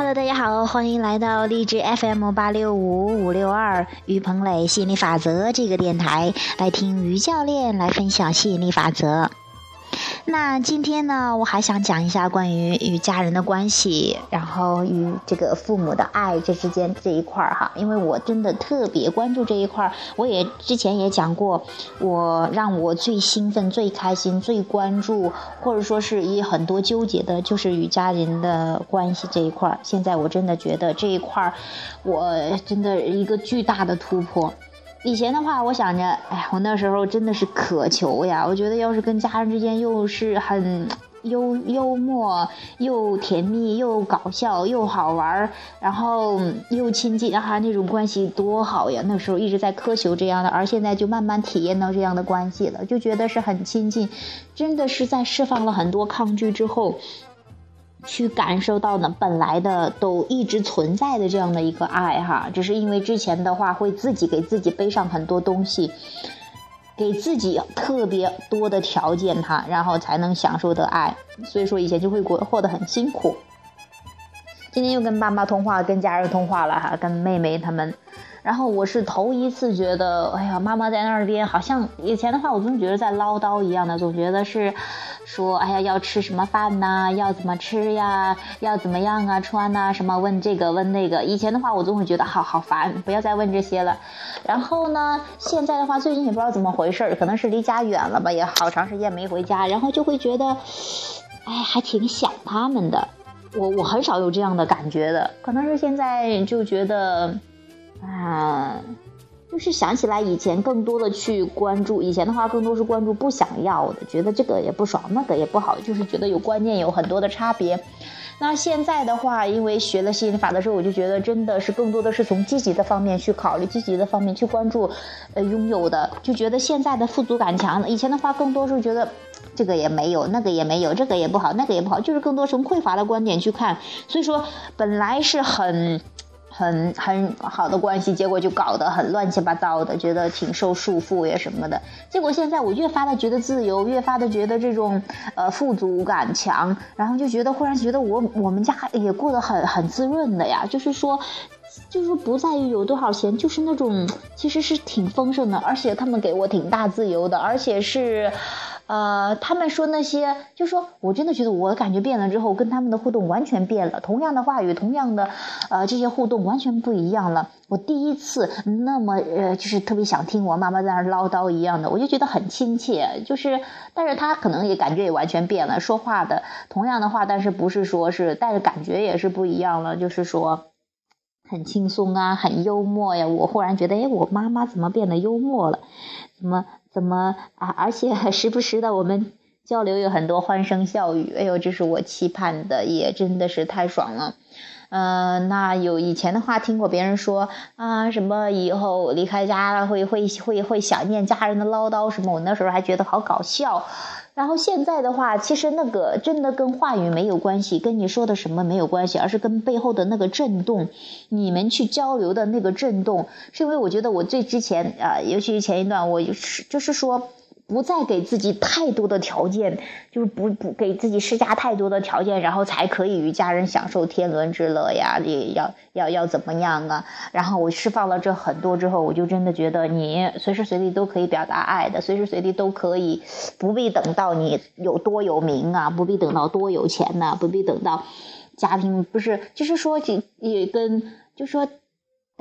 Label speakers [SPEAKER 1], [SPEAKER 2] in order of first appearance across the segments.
[SPEAKER 1] Hello，大家好，欢迎来到励志 FM 八六五五六二于鹏磊吸引力法则这个电台，来听于教练来分享吸引力法则。那今天呢，我还想讲一下关于与家人的关系，然后与这个父母的爱这之间这一块儿哈，因为我真的特别关注这一块儿。我也之前也讲过，我让我最兴奋、最开心、最关注，或者说是也很多纠结的，就是与家人的关系这一块儿。现在我真的觉得这一块儿，我真的一个巨大的突破。以前的话，我想着，哎呀，我那时候真的是渴求呀。我觉得要是跟家人之间又是很幽幽默、又甜蜜、又搞笑、又好玩儿然后又亲近，啊，那种关系多好呀！那时候一直在苛求这样的，而现在就慢慢体验到这样的关系了，就觉得是很亲近，真的是在释放了很多抗拒之后。去感受到呢，本来的都一直存在的这样的一个爱哈，只是因为之前的话会自己给自己背上很多东西，给自己特别多的条件哈，然后才能享受的爱，所以说以前就会过活得很辛苦。今天又跟爸妈通话，跟家人通话了哈，跟妹妹他们。然后我是头一次觉得，哎呀，妈妈在那边好像以前的话，我总觉得在唠叨一样的，总觉得是说，哎呀，要吃什么饭呐，要怎么吃呀，要怎么样啊，穿呐，什么问这个问那个。以前的话，我总会觉得好好烦，不要再问这些了。然后呢，现在的话，最近也不知道怎么回事，可能是离家远了吧，也好长时间没回家，然后就会觉得，哎，还挺想他们的。我我很少有这样的感觉的，可能是现在就觉得。啊，就是想起来以前更多的去关注，以前的话更多是关注不想要的，觉得这个也不爽，那个也不好，就是觉得有观念有很多的差别。那现在的话，因为学了吸引力法的时候，我就觉得真的是更多的是从积极的方面去考虑，积极的方面去关注，呃，拥有的，就觉得现在的富足感强了。以前的话更多是觉得这个也没有，那个也没有，这个也不好，那个也不好，就是更多从匮乏的观点去看。所以说，本来是很。很很好的关系，结果就搞得很乱七八糟的，觉得挺受束缚呀什么的。结果现在我越发的觉得自由，越发的觉得这种呃富足感强，然后就觉得忽然觉得我我们家也过得很很滋润的呀。就是说，就是不在于有多少钱，就是那种其实是挺丰盛的，而且他们给我挺大自由的，而且是。呃，他们说那些，就说我真的觉得我感觉变了之后，跟他们的互动完全变了。同样的话语，同样的，呃，这些互动完全不一样了。我第一次那么呃，就是特别想听我妈妈在那唠叨一样的，我就觉得很亲切。就是，但是他可能也感觉也完全变了，说话的同样的话，但是不是说是，但是感觉也是不一样了。就是说，很轻松啊，很幽默呀。我忽然觉得，哎，我妈妈怎么变得幽默了？怎么？怎么啊？而且时不时的我们交流有很多欢声笑语，哎呦，这是我期盼的，也真的是太爽了。嗯，那有以前的话听过别人说啊，什么以后离开家了会会会会想念家人的唠叨什么，我那时候还觉得好搞笑。然后现在的话，其实那个真的跟话语没有关系，跟你说的什么没有关系，而是跟背后的那个震动，你们去交流的那个震动。是因为我觉得我最之前啊，尤其是前一段，我就是就是说。不再给自己太多的条件，就是不不给自己施加太多的条件，然后才可以与家人享受天伦之乐呀！也要要要怎么样啊？然后我释放了这很多之后，我就真的觉得你随时随地都可以表达爱的，随时随地都可以，不必等到你有多有名啊，不必等到多有钱呐，不必等到家庭不是，就是说也跟就说。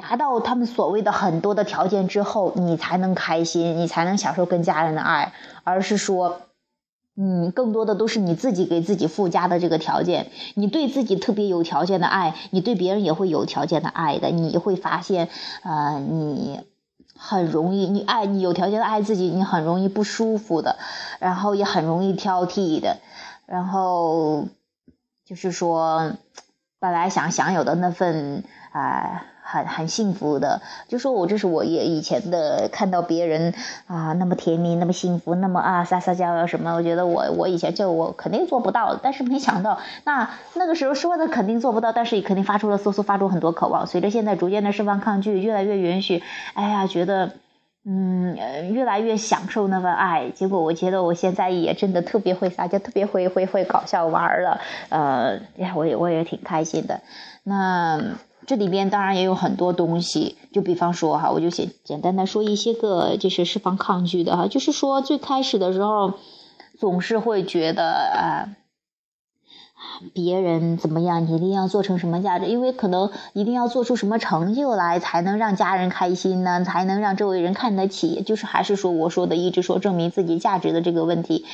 [SPEAKER 1] 达到他们所谓的很多的条件之后，你才能开心，你才能享受跟家人的爱，而是说，嗯，更多的都是你自己给自己附加的这个条件。你对自己特别有条件的爱，你对别人也会有条件的爱的。你会发现，呃，你很容易，你爱你有条件的爱自己，你很容易不舒服的，然后也很容易挑剔的，然后就是说，本来想享有的那份啊。很很幸福的，就说我这是我也以前的看到别人啊那么甜蜜那么幸福那么啊撒撒娇什么，我觉得我我以前就我肯定做不到，但是没想到那那个时候说的肯定做不到，但是也肯定发出了嗖嗖发出很多渴望，随着现在逐渐的释放抗拒，越来越允许，哎呀觉得嗯，越来越享受那份爱。结果我觉得我现在也真的特别会撒娇，特别会会会搞笑玩了。呃，我也我也挺开心的。那这里边当然也有很多东西，就比方说哈，我就简简单的说一些个，就是释放抗拒的哈，就是说最开始的时候，总是会觉得啊。别人怎么样，你一定要做成什么价值？因为可能一定要做出什么成就来，才能让家人开心呢？才能让周围人看得起？就是还是说我说的，一直说证明自己价值的这个问题。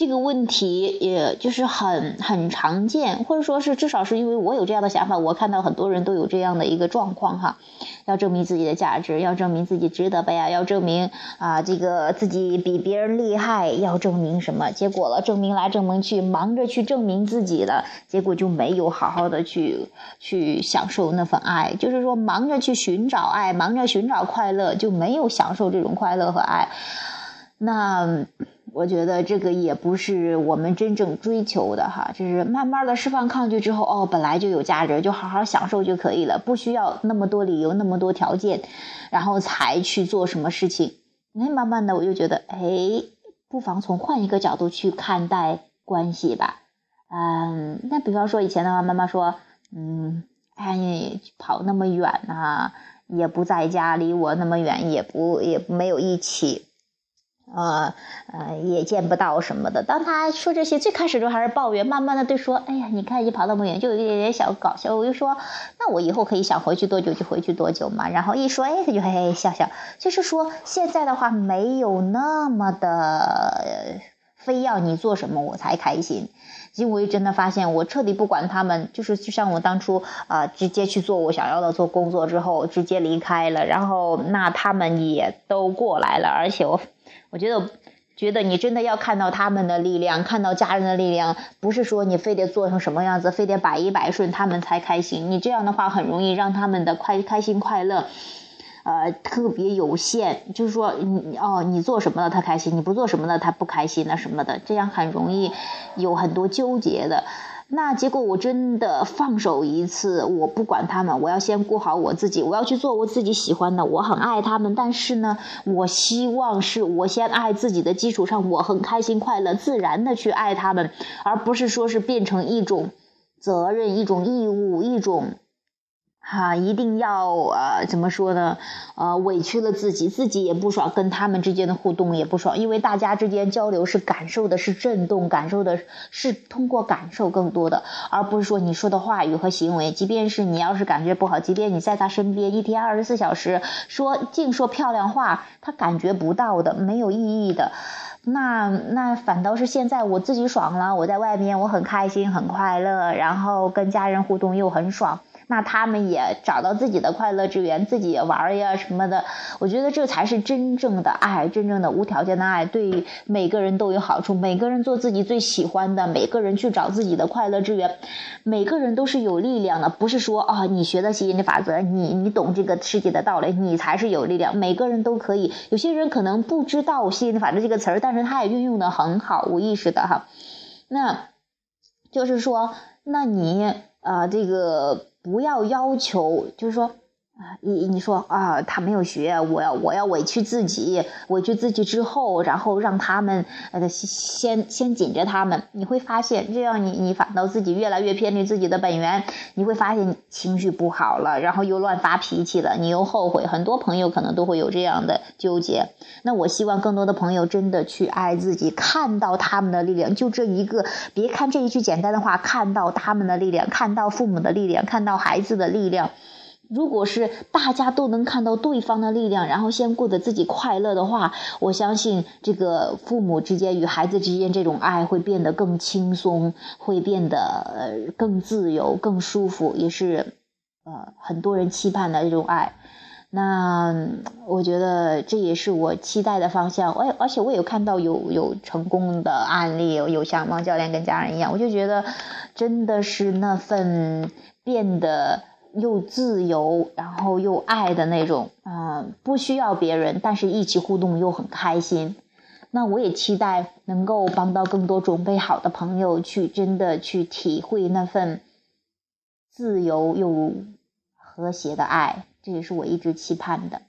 [SPEAKER 1] 这个问题也就是很很常见，或者说是至少是因为我有这样的想法，我看到很多人都有这样的一个状况哈，要证明自己的价值，要证明自己值得呗呀，要证明啊这个自己比别人厉害，要证明什么？结果了，证明来证明去，忙着去证明自己了，结果就没有好好的去去享受那份爱，就是说忙着去寻找爱，忙着寻找快乐，就没有享受这种快乐和爱，那。我觉得这个也不是我们真正追求的哈，就是慢慢的释放抗拒之后，哦，本来就有价值，就好好享受就可以了，不需要那么多理由、那么多条件，然后才去做什么事情。那慢慢的我就觉得，哎，不妨从换一个角度去看待关系吧。嗯，那比方说以前的话，妈妈说，嗯，哎，你跑那么远呐，也不在家，离我那么远，也不也没有一起。呃呃，也见不到什么的。当他说这些，最开始的时候还是抱怨，慢慢的对说：“哎呀，你看你跑那么远，就有一点点小搞笑。”我就说：“那我以后可以想回去多久就回去多久嘛。”然后一说，哎，他就嘿嘿笑笑。就是说，现在的话没有那么的非要你做什么我才开心，因为真的发现我彻底不管他们，就是就像我当初啊，直接去做我想要的做工作之后，直接离开了，然后那他们也都过来了，而且我。我觉得，觉得你真的要看到他们的力量，看到家人的力量，不是说你非得做成什么样子，非得百依百顺他们才开心。你这样的话，很容易让他们的快开心快乐，呃，特别有限。就是说，你哦，你做什么了他开心，你不做什么了他不开心了什么的，这样很容易有很多纠结的。那结果我真的放手一次，我不管他们，我要先顾好我自己，我要去做我自己喜欢的。我很爱他们，但是呢，我希望是我先爱自己的基础上，我很开心快乐，自然的去爱他们，而不是说是变成一种责任、一种义务、一种。哈，一定要呃，怎么说呢？呃，委屈了自己，自己也不爽，跟他们之间的互动也不爽，因为大家之间交流是感受的，是震动，感受的是通过感受更多的，而不是说你说的话语和行为。即便是你要是感觉不好，即便你在他身边一天二十四小时说净说漂亮话，他感觉不到的，没有意义的。那那反倒是现在我自己爽了，我在外面我很开心很快乐，然后跟家人互动又很爽。那他们也找到自己的快乐之源，自己也玩呀什么的。我觉得这才是真正的爱，真正的无条件的爱，对每个人都有好处。每个人做自己最喜欢的，每个人去找自己的快乐之源，每个人都是有力量的。不是说啊，你学的吸引力法则，你你懂这个世界的道理，你才是有力量。每个人都可以。有些人可能不知道吸引力法则这个词儿，但是他也运用的很好，无意识的哈。那就是说，那你啊，这个。不要要求，就是说。你你说啊，他没有学，我要我要委屈自己，委屈自己之后，然后让他们呃先先紧着他们，你会发现这样你你反倒自己越来越偏离自己的本源，你会发现情绪不好了，然后又乱发脾气了，你又后悔。很多朋友可能都会有这样的纠结。那我希望更多的朋友真的去爱自己，看到他们的力量，就这一个，别看这一句简单的话，看到他们的力量，看到父母的力量，看到孩子的力量。如果是大家都能看到对方的力量，然后先过得自己快乐的话，我相信这个父母之间与孩子之间这种爱会变得更轻松，会变得呃更自由、更舒服，也是呃很多人期盼的这种爱。那我觉得这也是我期待的方向。而而且我有看到有有成功的案例，有像王教练跟家人一样，我就觉得真的是那份变得。又自由，然后又爱的那种，嗯，不需要别人，但是一起互动又很开心。那我也期待能够帮到更多准备好的朋友，去真的去体会那份自由又和谐的爱，这也是我一直期盼的。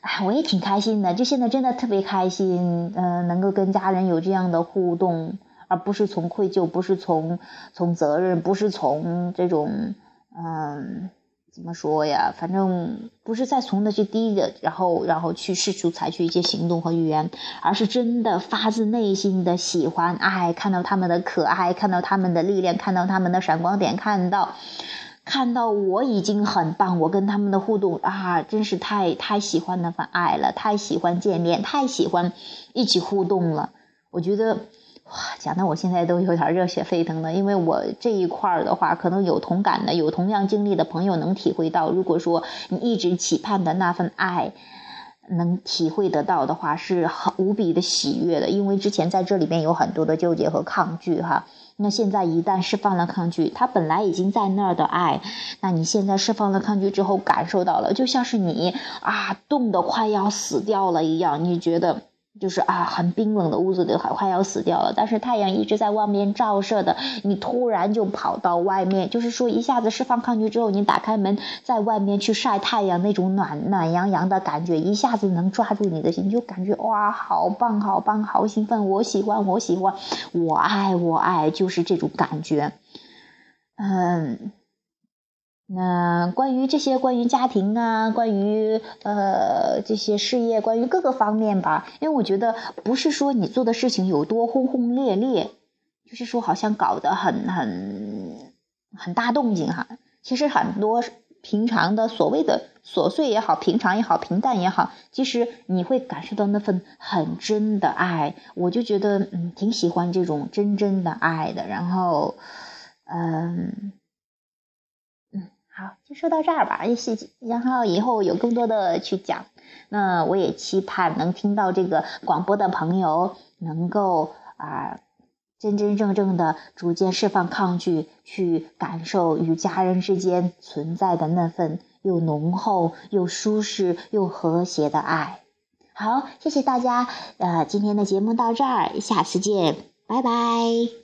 [SPEAKER 1] 哎，我也挺开心的，就现在真的特别开心，嗯，能够跟家人有这样的互动，而不是从愧疚，不是从从责任，不是从这种，嗯，怎么说呀？反正不是再从那些低的，然后然后去试图采取一些行动和语言，而是真的发自内心的喜欢爱，看到他们的可爱，看到他们的力量，看到他们的闪光点，看到。看到我已经很棒，我跟他们的互动啊，真是太太喜欢那份爱了，太喜欢见面，太喜欢一起互动了。我觉得哇，讲的我现在都有点热血沸腾了，因为我这一块儿的话，可能有同感的、有同样经历的朋友能体会到。如果说你一直期盼的那份爱。能体会得到的话，是很无比的喜悦的，因为之前在这里面有很多的纠结和抗拒哈。那现在一旦释放了抗拒，他本来已经在那儿的爱，那你现在释放了抗拒之后，感受到了，就像是你啊冻得快要死掉了一样，你觉得。就是啊，很冰冷的屋子里，快快要死掉了。但是太阳一直在外面照射的，你突然就跑到外面，就是说一下子释放抗拒之后，你打开门，在外面去晒太阳，那种暖暖洋洋的感觉，一下子能抓住你的心，就感觉哇，好棒，好棒，好兴奋，我喜欢，我喜欢，我爱，我爱，就是这种感觉，嗯。那关于这些，关于家庭啊，关于呃这些事业，关于各个方面吧，因为我觉得不是说你做的事情有多轰轰烈烈，就是说好像搞得很很很大动静哈。其实很多平常的所谓的琐碎也好，平常也好，平淡也好，其实你会感受到那份很真的爱。我就觉得嗯，挺喜欢这种真真的爱的。然后嗯。好，就说到这儿吧。细节，然后以后有更多的去讲。那我也期盼能听到这个广播的朋友，能够啊，真真正正的逐渐释放抗拒，去感受与家人之间存在的那份又浓厚又舒适又和谐的爱。好，谢谢大家。呃，今天的节目到这儿，下次见，拜拜。